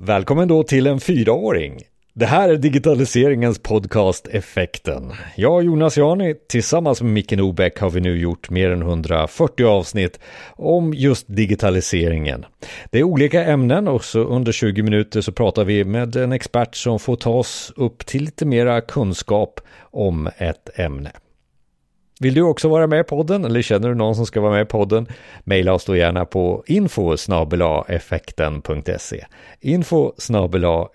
Välkommen då till en fyraåring. Det här är digitaliseringens podcast Effekten. Jag, och Jonas Jani, tillsammans med Micke Nobäck har vi nu gjort mer än 140 avsnitt om just digitaliseringen. Det är olika ämnen och så under 20 minuter så pratar vi med en expert som får ta oss upp till lite mera kunskap om ett ämne. Vill du också vara med i podden eller känner du någon som ska vara med i podden? Maila oss då gärna på info effekten.se info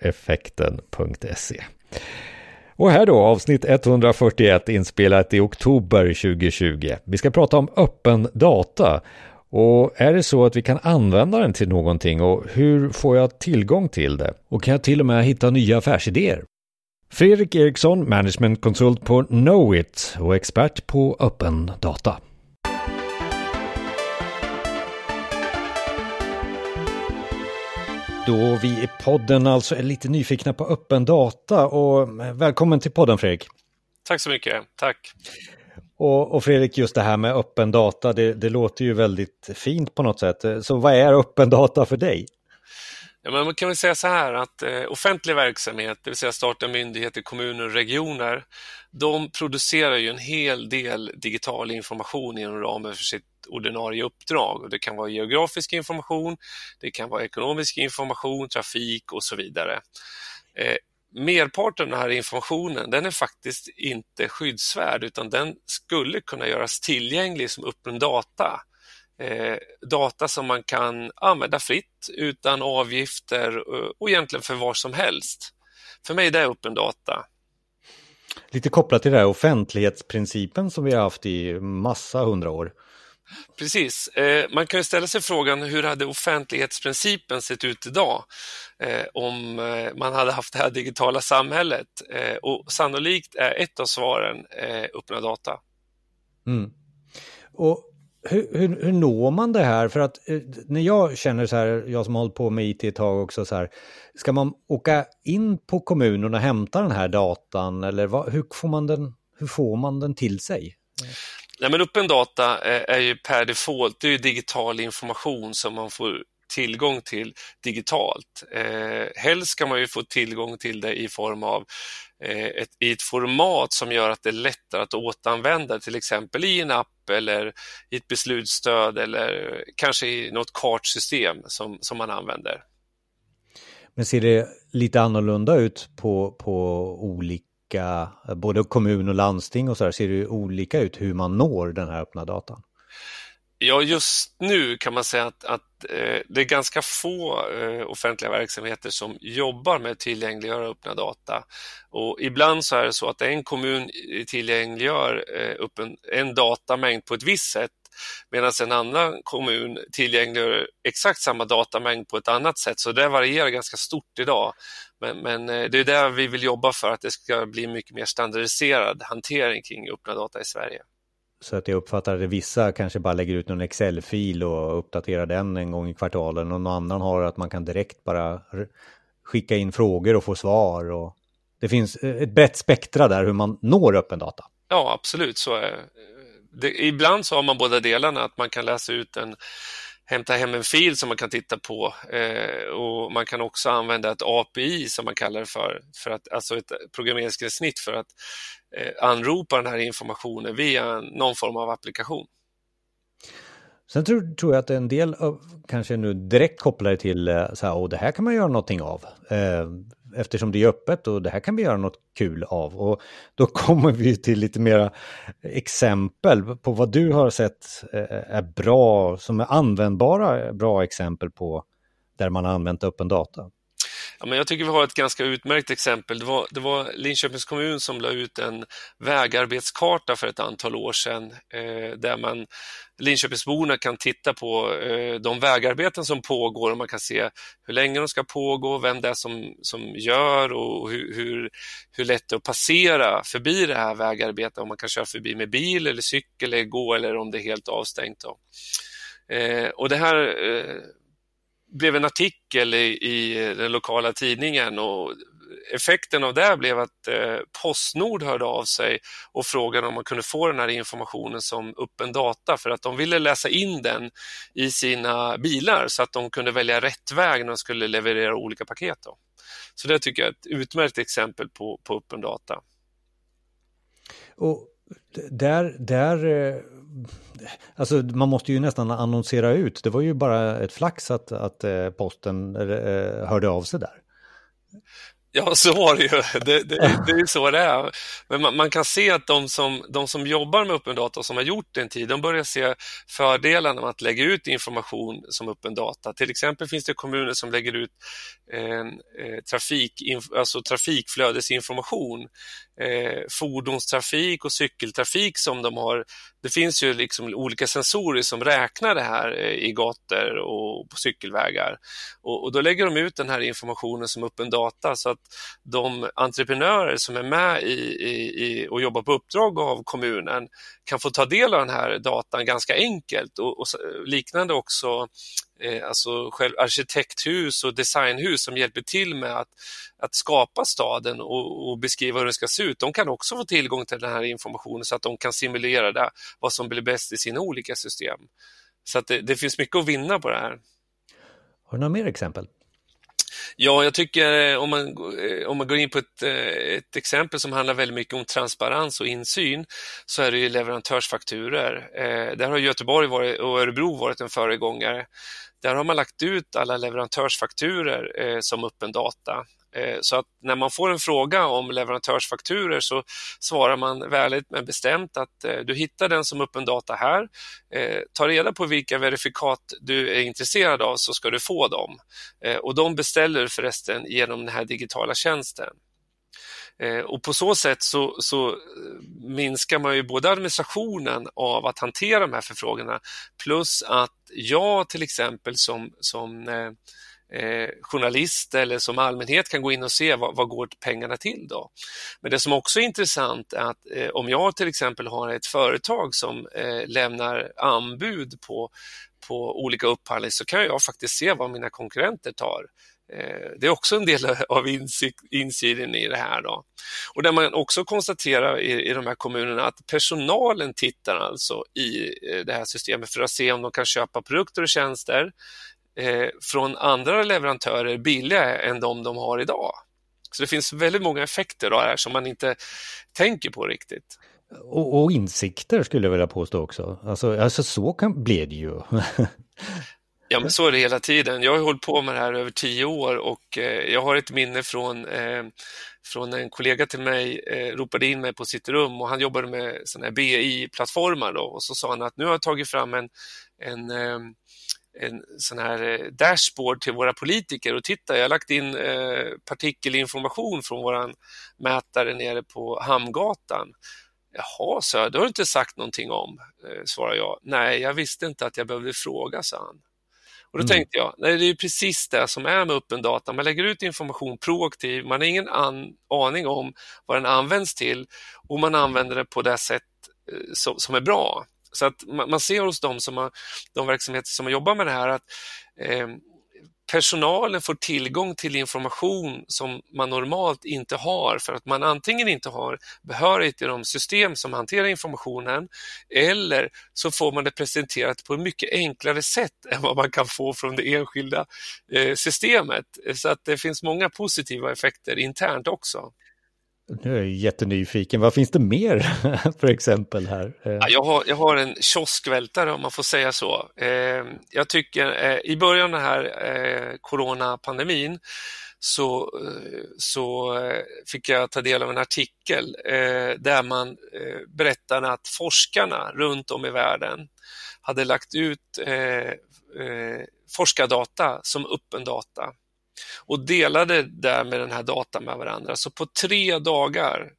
effekten.se och här då avsnitt 141 inspelat i oktober 2020. Vi ska prata om öppen data. Och är det så att vi kan använda den till någonting och hur får jag tillgång till det? Och kan jag till och med hitta nya affärsidéer? Fredrik Eriksson, managementkonsult på Knowit och expert på öppen data. Då vi i podden alltså är lite nyfikna på öppen data och välkommen till podden Fredrik. Tack så mycket, tack. Och, och Fredrik, just det här med öppen data, det, det låter ju väldigt fint på något sätt. Så vad är öppen data för dig? Ja, men man kan väl säga så här att eh, offentlig verksamhet, det vill säga statliga myndigheter, kommuner och regioner, de producerar ju en hel del digital information inom ramen för sitt ordinarie uppdrag. Och det kan vara geografisk information, det kan vara ekonomisk information, trafik och så vidare. Eh, merparten av den här informationen den är faktiskt inte skyddsvärd utan den skulle kunna göras tillgänglig som öppen data data som man kan använda fritt utan avgifter eh, och egentligen för vad som helst. För mig är det öppen data. Lite kopplat till det här offentlighetsprincipen som vi har haft i massa hundra år. Precis. Eh, man kan ställa sig frågan hur hade offentlighetsprincipen sett ut idag eh, om eh, man hade haft det här digitala samhället? Eh, och sannolikt är ett av svaren eh, öppna data. Mm. Och hur, hur, hur, når man det här? För att eh, när jag känner så här, jag som har hållit på med IT ett tag också så här, ska man åka in på kommunen och hämta den här datan eller vad, hur, får man den, hur får man den till sig? Nej, men öppen data är, är ju per default det är digital information som man får tillgång till digitalt. Eh, helst ska man ju få tillgång till det i form av eh, ett, i ett format som gör att det är lättare att återanvända, till exempel i en app eller i ett beslutsstöd eller kanske i något kartsystem som, som man använder. Men ser det lite annorlunda ut på, på olika, både kommun och landsting och så här, ser det olika ut hur man når den här öppna datan? Ja, just nu kan man säga att, att eh, det är ganska få eh, offentliga verksamheter som jobbar med att tillgängliggöra öppna data. Och ibland så är det så att en kommun tillgängliggör eh, upp en, en datamängd på ett visst sätt medan en annan kommun tillgängliggör exakt samma datamängd på ett annat sätt. Så det varierar ganska stort idag. Men, men eh, det är det vi vill jobba för, att det ska bli mycket mer standardiserad hantering kring öppna data i Sverige. Så att jag uppfattar att vissa kanske bara lägger ut någon Excel-fil och uppdaterar den en gång i kvartalen och någon annan har att man kan direkt bara skicka in frågor och få svar. Och det finns eh, ett brett spektra där hur man når öppen data. Ja, absolut så eh, det. Ibland så har man båda delarna, att man kan läsa ut en hämta hem en fil som man kan titta på eh, och man kan också använda ett API som man kallar det för, för att, alltså ett programmeringsgränssnitt för att Eh, anropa den här informationen via någon form av applikation. Sen tror, tror jag att en del av, kanske nu direkt kopplade till eh, så här, och det här kan man göra någonting av. Eh, eftersom det är öppet och det här kan vi göra något kul av. Och då kommer vi till lite mera exempel på vad du har sett eh, är bra, som är användbara bra exempel på där man har använt öppen data. Ja, men jag tycker vi har ett ganska utmärkt exempel. Det var, det var Linköpings kommun som la ut en vägarbetskarta för ett antal år sedan eh, där man Linköpingsborna kan titta på eh, de vägarbeten som pågår och man kan se hur länge de ska pågå, vem det är som, som gör och hur, hur, hur lätt det är att passera förbi det här vägarbetet, om man kan köra förbi med bil eller cykel eller gå eller om det är helt avstängt. Eh, och det här eh, blev en artikel i, i, den lokala tidningen och effekten av det blev att eh, Postnord hörde av sig och frågade om man kunde få den här informationen som öppen data för att de ville läsa in den i sina bilar så att de kunde välja rätt väg när de skulle leverera olika paket. Då. Så det tycker jag är ett utmärkt exempel på, på öppen data. Och där, där eh, alltså man måste ju nästan annonsera ut. Det var ju bara ett flax att, att eh, posten eh, hörde av sig där. Ja, så var det ju. Det, det, det är ju så det är. Men man, man, kan se att de som, de som jobbar med öppen data och som har gjort det en tid, de börjar se fördelarna med att lägga ut information som öppen data. Till exempel finns det kommuner som lägger ut eh, trafik, alltså trafikflödesinformation, eh, fordonstrafik och cykeltrafik som de har. Det finns ju liksom olika sensorer som räknar det här eh, i gator och på cykelvägar. Och, och, då lägger de ut den här informationen som öppen data så att de entreprenörer som är med i, i, i, och jobbar på uppdrag av kommunen kan få ta del av den här datan ganska enkelt och, och eh, liknande också eh, alltså själv arkitekthus och designhus som hjälper till med att, att skapa staden och, och, beskriva hur den ska se ut. De kan också få tillgång till den här informationen så att de kan simulera det, vad som blir bäst i sina olika system. Så att det, det finns mycket att vinna på det här. Har du några mer exempel? Ja, jag tycker eh, om man, eh, om man går in på ett, eh, ett exempel som handlar väldigt mycket om transparens och insyn så är det ju leverantörsfakturer. där har Göteborg varit, och Örebro varit en föregångare. Där har man lagt ut alla leverantörsfakturer eh, som öppen data. Eh, så att när man får en fråga om leverantörsfakturer så svarar man väldigt men bestämt att eh, du hittar den som öppen data här. Eh, ta reda på vilka verifikat du är intresserad av så ska du få dem. Eh, och de beställer förresten genom den här digitala tjänsten. Eh, och på så sätt så, så, eh, minskar man ju både administrationen av att hantera de här förfrågningarna plus att jag till exempel som, som eh, eh, journalist eller som allmänhet kan gå in och se vad, vad går pengarna till då. Men det som också är intressant är att eh, om jag till exempel har ett företag som eh, lämnar anbud på, på olika upphandlingar så kan jag faktiskt se vad mina konkurrenter tar. Eh, det är också en del av insidan i det här. Då. Och där man också konstaterar i, i de här kommunerna att personalen tittar alltså i eh, det här systemet för att se om de kan köpa produkter och tjänster eh, från andra leverantörer billigare än de de har idag. Så det finns väldigt många effekter då här som man inte tänker på riktigt. Och, och insikter skulle jag vilja påstå också. Alltså, alltså så kan, blir det ju. Ja, men så är det hela tiden. Jag har hållit på med det här över tio år och eh, jag har ett minne från, eh, från en kollega till mig, eh, ropade in mig på sitt rum och han jobbade med sådana här BI-plattformar och så sa han att nu har jag tagit fram en, en eh, en sån här dashboard till våra politiker och titta, jag har lagt in partikelinformation från våran mätare nere på Hamngatan. Jaha, så jag, det har du inte sagt någonting om, svarar jag. Nej, jag visste inte att jag behövde fråga, sa han. Och då mm. tänkte jag, nej, det är precis det som är med öppen data. Man lägger ut information proaktiv, man har ingen an aning om vad den används till och man använder det på det sätt eh, som, som är bra. Så att man ser hos de, som har, de verksamheter som har jobbat med det här att eh, personalen får tillgång till information som man normalt inte har för att man antingen inte har behörighet i de system som hanterar informationen eller så får man det presenterat på ett mycket enklare sätt än vad man kan få från det enskilda eh, systemet. Så att det finns många positiva effekter internt också. Nu är jag jättenyfiken. Vad finns det mer för exempel här? Eh. Ja, jag, har, jag har en kioskvältare om man får säga så. Eh, jag tycker eh, i början av den här eh, coronapandemin så, eh, så eh, fick jag ta del av en artikel där man berättade att forskarna runt om i världen hade lagt ut forskardata som öppen data och delade därmed den här datan med varandra. Så på tre dagar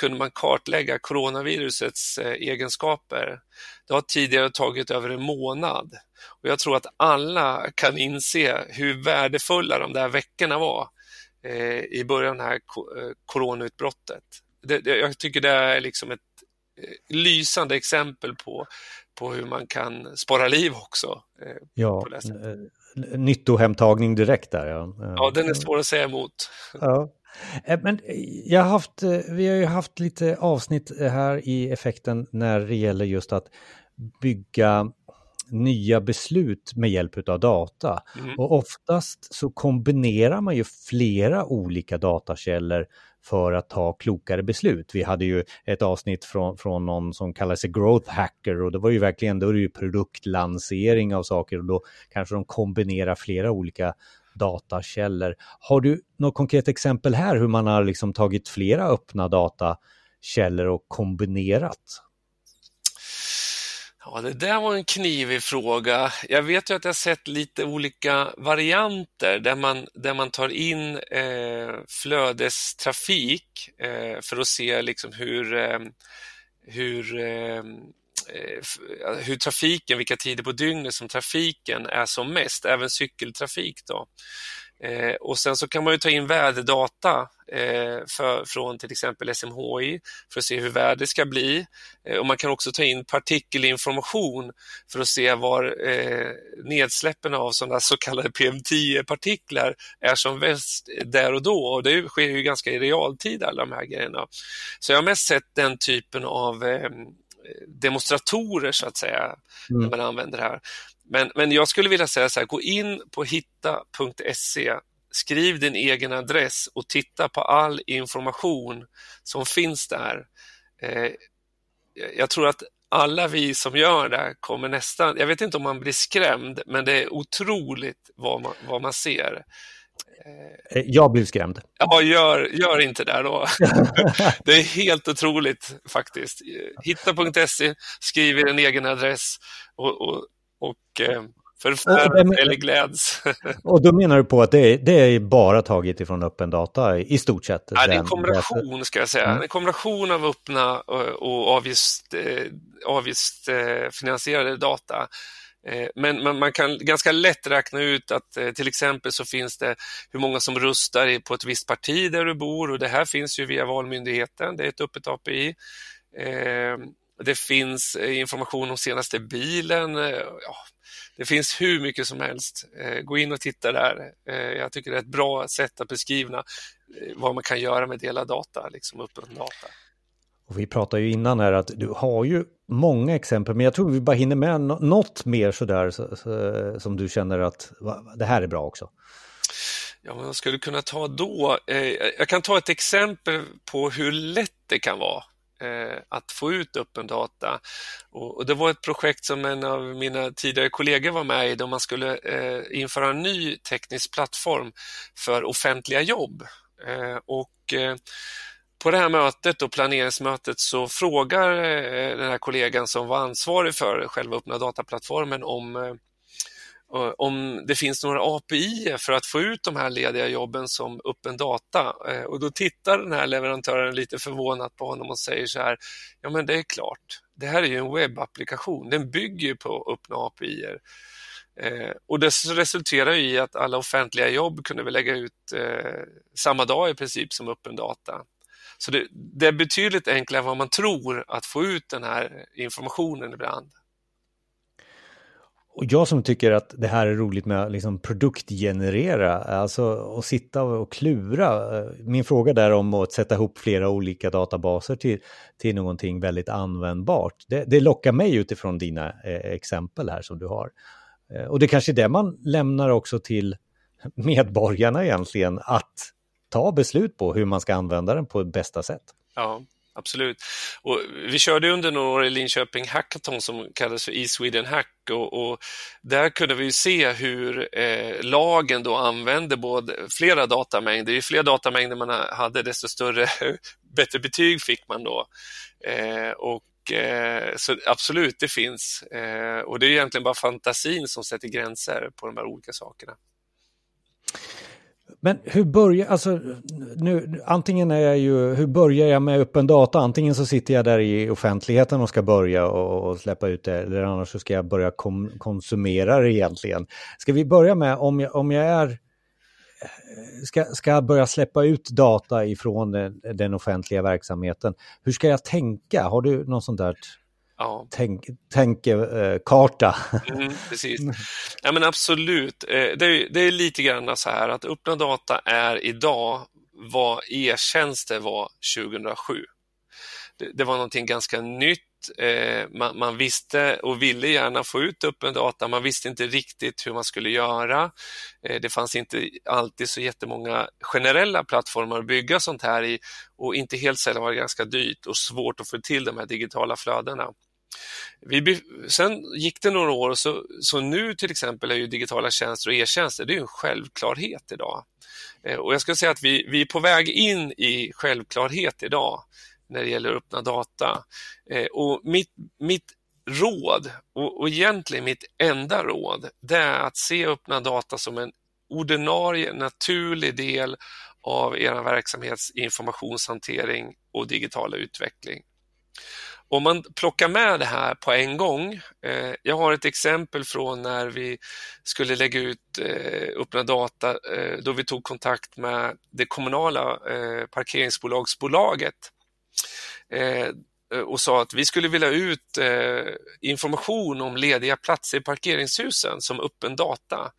kunde man kartlägga coronavirusets eh, egenskaper. Det har tidigare tagit över en månad och jag tror att alla kan inse hur värdefulla de där veckorna var eh, i början av det här eh, coronautbrottet. Jag tycker det är liksom ett lysande exempel på, på hur man kan spara liv också. ja, nyttohemtagning direkt där. Ja, ja den är svår att säga emot. Ja. Eh, men jag har haft, eh, vi har ju haft lite avsnitt här i effekten när det gäller just att bygga nya beslut med hjälp av data. Mm. Och oftast så kombinerar man ju flera olika datakällor för att ta klokare beslut. Vi hade ju ett avsnitt från, från någon som kallar sig growth hacker och det var ju verkligen, då är det ju produktlansering av saker och då kanske de kombinerar flera olika datakällor. Har du något konkret exempel här hur man har liksom tagit flera öppna datakällor och kombinerat? Ja, det där var en knivig fråga. Jag vet ju att jag sett lite olika varianter där man, där man tar in eh, flödestrafik eh, för att se liksom hur, eh, hur, eh, hur trafiken, vilka tider på dygnet som trafiken är som mest, även cykeltrafik. Då. Eh, och sen så kan man ju ta in väderdata eh, för, från till exempel SMHI för att se hur vädret ska bli. Eh, och man kan också ta in partikelinformation för att se var eh, nedsläppen av sådana så kallade PM10-partiklar är som bäst där och då. Och det sker ju ganska i realtid alla de här grejerna. Så jag har mest sett den typen av eh, demonstratorer så att säga, mm. när man använder det här. Men, men jag skulle vilja säga så här, gå in på hitta.se, skriv din egen adress och titta på all information som finns där. Eh, jag tror att alla vi som gör det kommer nästan, jag vet inte om man blir skrämd, men det är otroligt vad man, vad man ser. Eh, jag blev skrämd. Ja, gör, gör inte det då. det är helt otroligt faktiskt. Hitta.se, skriv er en egen adress och, och och eh, förfär eller gläds. och då menar du på att det är, det är bara taget ifrån öppen data i stort sett? Ja, det är en kombination ska jag säga. Mm. En kombination av öppna och avgift, eh, avgiftsfinansierade data. Eh, men man kan ganska lätt räkna ut att till exempel så finns det hur många som rustar på ett visst parti där du bor och det här finns ju via Valmyndigheten, det är ett öppet API. Det finns eh, information om senaste bilen. Eh, ja, det finns hur mycket som helst. Eh, gå in och titta där. Jag tycker det är ett bra sätt att beskriva vad man kan göra med delad data, liksom öppen data. Och vi pratade ju innan här att du har ju många exempel, men jag tror vi bara hinner med något mer sådär så, så, som du känner att det här är bra också. Ja, vad skulle kunna ta då? Jag kan ta ett exempel på hur lätt det kan vara Eh, att få ut öppen data. Och, det var ett projekt som en av mina tidigare kollegor var med i då man skulle eh, införa en ny teknisk plattform för offentliga jobb. Eh, och på det här mötet och planeringsmötet så frågar den här kollegan som var ansvarig för själva öppna dataplattformen om om det finns några API för att få ut de här lediga jobben som öppen data. Eh, och då tittar den här leverantören lite förvånat på honom och säger så här, ja men det är klart, det här är ju en webbapplikation, den bygger på öppna API. -er. Eh, och det resulterar i att alla offentliga jobb kunde vi lägga ut eh, samma dag i princip som öppen data. Så det, det är betydligt enklare än vad man tror att få ut den här informationen ibland. Och jag som tycker att det här är roligt med att liksom produktgenerera, alltså att sitta och klura. Eh, min fråga där om att sätta ihop flera olika databaser till, till någonting väldigt användbart. Det, det lockar mig utifrån dina eh, exempel här som du har. Eh, och det kanske är det man lämnar också till medborgarna egentligen, att ta beslut på hur man ska använda den på bästa sätt. Ja, absolut. Och vi körde under några år i Linköping Hackathon som kallades för E-Sweden Hack och, och, där kunde vi se hur eh, lagen då använde både flera datamängder. Ju fler datamängder man hade desto större, bättre betyg fick man då. Eh, och eh, så absolut, det finns. Eh, och det är egentligen bara fantasin som sätter gränser på de här olika sakerna. Men hur börjar, alltså nu, antingen är jag ju, hur börjar jag med öppen data? Antingen så sitter jag där i offentligheten och ska börja och, och släppa ut det, eller annars så ska jag börja kom, konsumera det egentligen. Ska vi börja med om jag, om jag är, ska, ska börja släppa ut data ifrån den, den offentliga verksamheten, hur ska jag tänka? Har du någon sån där ja. tänk, tänkekarta. Mm, precis. Ja, men absolut. Eh, det är, det är lite grann så här att öppna data är idag vad e-tjänster var 2007. Det, det var någonting ganska nytt Eh, man, man, visste och ville gärna få ut öppen data, man visste inte riktigt hur man skulle göra. Eh, det fanns inte alltid så jättemånga generella plattformar att bygga sånt här i och inte helt sällan var det ganska dyrt och svårt att få till de här digitala flödena. Vi, sen gick det några år och så, så nu till exempel är ju digitala tjänster och e-tjänster det är en självklarhet idag. Eh, och jag skulle säga att vi, vi är på väg in i självklarhet idag när det gäller öppna data. Eh, och mitt, mitt råd, och, och egentligen mitt enda råd, det är att se öppna data som en ordinarie, naturlig del av er verksamhets informationshantering och digitala utveckling. Om man plockar med det här på en gång. Eh, jag har ett exempel från när vi skulle lägga ut eh, öppna data eh, då vi tog kontakt med det kommunala eh, parkeringsbolagsbolaget Eh, och sa att vi skulle vilja ut eh, information om lediga platser i parkeringshusen som öppen data.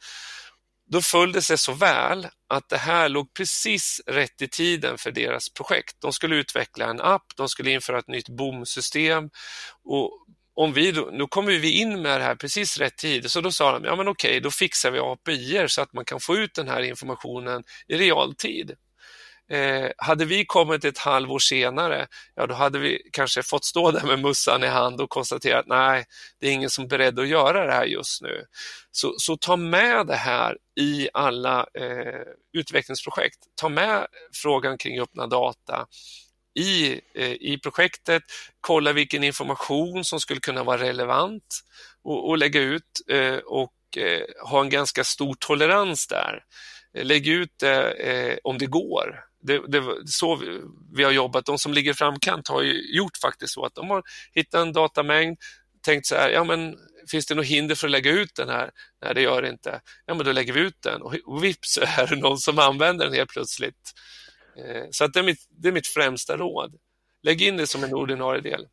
Då föll det sig så väl att det här låg precis rätt i tiden för deras projekt. De skulle utveckla en app, de skulle införa ett nytt bomsystem och om vi då, nu kommer vi in med det här precis rätt tid, så då sa de, ja men okej, då fixar vi API så att man kan få ut den här informationen i realtid. Eh, hade vi kommit ett halvår senare, ja då hade vi kanske fått stå där med mussan i hand och konstatera att nej, det är ingen som är beredd att göra det här just nu. Så, så ta med det här i alla eh, utvecklingsprojekt. Ta med frågan kring öppna data i, eh, i projektet, kolla vilken information som skulle kunna vara relevant och, och lägga ut eh, och eh, ha en ganska stor tolerans där. Lägg ut det eh, om det går det, det så vi, vi har jobbat. De som ligger framkant har ju gjort faktiskt så att de har hittat en datamängd, tänkt så här, ja men finns det något hinder för att lägga ut den här? Nej, det gör det inte. Ja, men då lägger vi ut den och vips är det någon som använder den helt plötsligt. Eh, så att det, är mitt, det är mitt främsta råd. Lägg in det som en ordinarie del.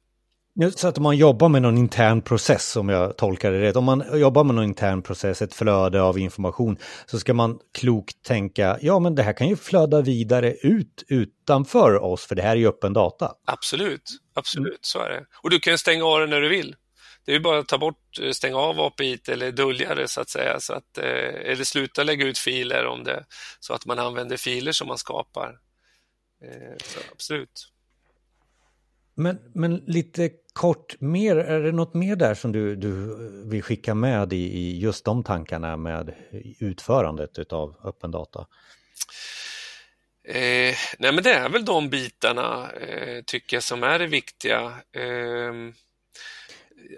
Så att man jobbar med någon intern process, om jag tolkar det rätt. Om man jobbar med någon intern process, ett flöde av information, så ska man klokt tänka, ja men det här kan ju flöda vidare ut utanför oss, för det här är ju öppen data. Absolut, absolut, så är det. Och du kan stänga av det när du vill. Det är bara att ta bort, eh, stänga av API eller dölja det så att säga, så att, eh, eller sluta lägga ut filer om det, så att man använder filer som man skapar. Eh, så absolut. Men, men lite kort mer, är det något mer där som du, du vill skicka med i, i just de tankarna med utförandet av öppen data? Eh, nej men det är väl de bitarna eh, tycker jag som är det viktiga. Eh,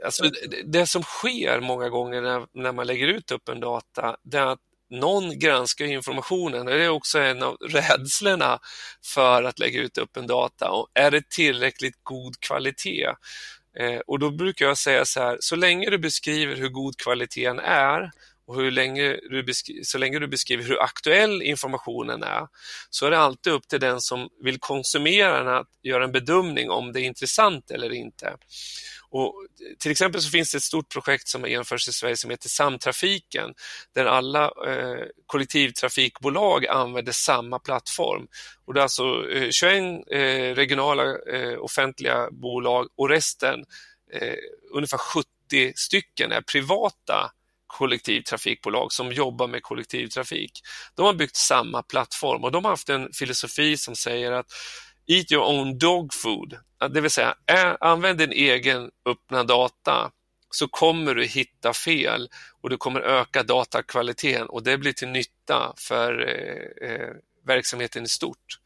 alltså det, det, som sker många gånger när, när man lägger ut öppen data, det är att någon granskar informationen. Det är också en av rädslorna för att lägga ut öppen data. Och är det tillräckligt god kvalitet? Eh, och då brukar jag säga så här, så länge du beskriver hur god kvaliteten är och hur länge du så länge du beskriver hur aktuell informationen är, så är det alltid upp till den som vill konsumera den att göra en bedömning om det är intressant eller inte. Och till exempel så finns det ett stort projekt som genomförs i Sverige som heter Samtrafiken där alla eh, kollektivtrafikbolag använder samma plattform. Och det är alltså eh, 21 eh, regionala eh, offentliga bolag och resten, eh, ungefär 70 stycken, är privata kollektivtrafikbolag som jobbar med kollektivtrafik. De har byggt samma plattform och de har haft en filosofi som säger att Eat your own dog food, det vill säga använd din egen öppna data så kommer du hitta fel och du kommer öka datakvaliteten och det blir till nytta för eh, eh verksamheten i stort.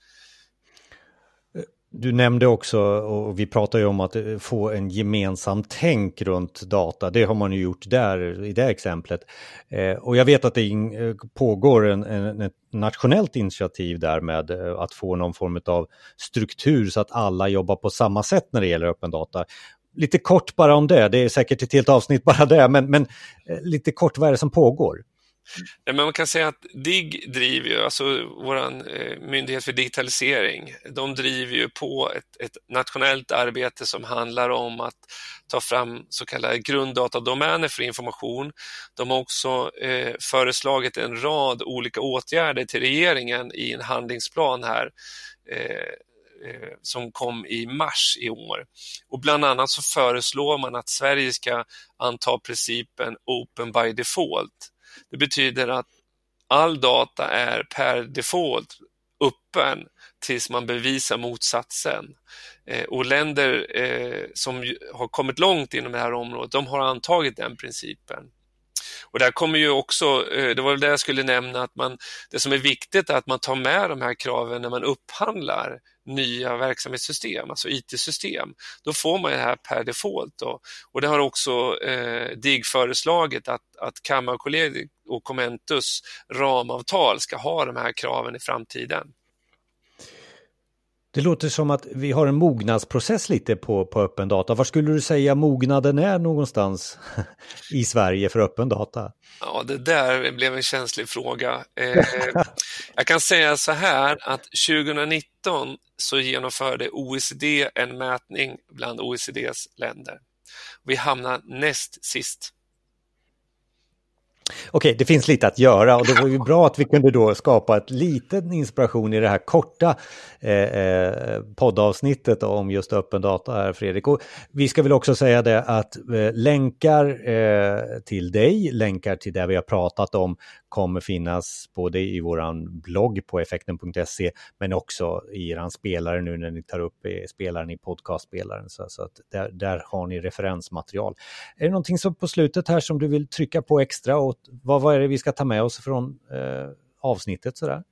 Du nämnde också, och vi pratar ju om att eh, få en gemensam tänk runt data. Det har man ju gjort där i det exemplet. Eh, och jag vet att det eh, pågår en, en, ett nationellt initiativ där med eh, att få någon form av struktur så att alla jobbar på samma sätt när det gäller öppen data. Lite kort bara om det, det är säkert ett helt avsnitt bara det, men, men eh, lite kort vad är det som pågår? Ja, men man kan säga att DIGG driver ju, alltså vår eh, myndighet för digitalisering, de driver ju på ett, ett, nationellt arbete som handlar om att ta fram så kallade grunddatadomäner för information. De har också eh, föreslagit en rad olika åtgärder till regeringen i en handlingsplan här eh, Eh, som kom i mars i år. Och bland annat så föreslår man att Sverige ska anta principen Open by default. Det betyder att all data är per default öppen tills man bevisar motsatsen. Eh, och länder eh, som har kommit långt inom det här området, de har antagit den principen. Och där kommer ju också, eh, det var det jag skulle nämna, att man, det som är viktigt är att man tar med de här kraven när man upphandlar nya verksamhetssystem, alltså IT-system, då får man det här per default. Då. Och det har också eh, DIGG föreslagit att, att Kammarkollegiet och Commentus ramavtal ska ha de här kraven i framtiden. Det låter som att vi har en mognadsprocess lite på, på öppen data. Var skulle du säga mognaden är någonstans i Sverige för öppen data? Ja, det där blev en känslig fråga. Eh, jag kan säga så här att 2019 så genomförde OECD en mätning bland OECDs länder. Vi hamnade näst sist. Okej, det finns lite att göra och det var ju bra att vi kunde då skapa ett litet inspiration i det här korta eh, eh, poddavsnittet om just öppen data här Fredrik. Och vi ska väl också säga det att eh, länkar eh, till dig, länkar till det vi har pratat om kommer finnas både i våran blogg på effekten.se men också i er spelare nu när ni tar upp eh, spelaren i podcastspelaren. Så, så att där, där har ni referensmaterial. Är det någonting som på slutet här som du vill trycka på extra och vad, vad är det vi ska ta med oss från eh, avsnittet sådär?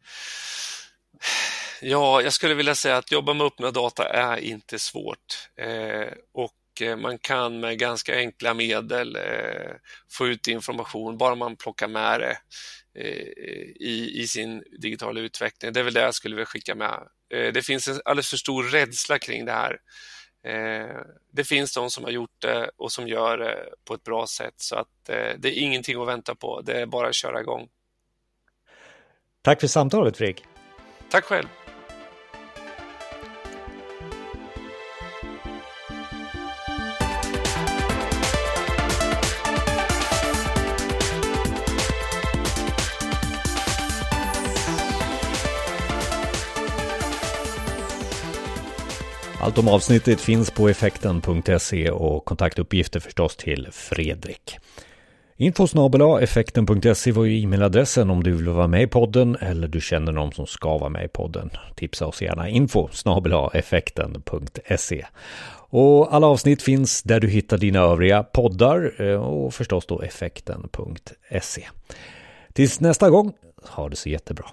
Ja, jag skulle vilja säga att jobba med öppna data är inte svårt. Eh, och eh, man kan med ganska enkla medel eh, få ut information, bara man plockar med det eh, i, i sin digitala utveckling. Det är väl det jag skulle vilja skicka med. Det finns en alldeles för stor rädsla kring det här. Det finns de som har gjort det och som gör det på ett bra sätt så att det är ingenting att vänta på. Det är bara att köra igång. Tack för samtalet Fredrik. Tack själv. Allt om avsnittet finns på effekten.se och kontaktuppgifter förstås till Fredrik. Info effekten.se var ju e-mailadressen om du vill vara med i podden eller du känner någon som ska vara med i podden. Tipsa oss gärna info effekten.se. Och alla avsnitt finns där du hittar dina övriga poddar eh, och förstås då effekten.se. Tills nästa gång, ha det så jättebra.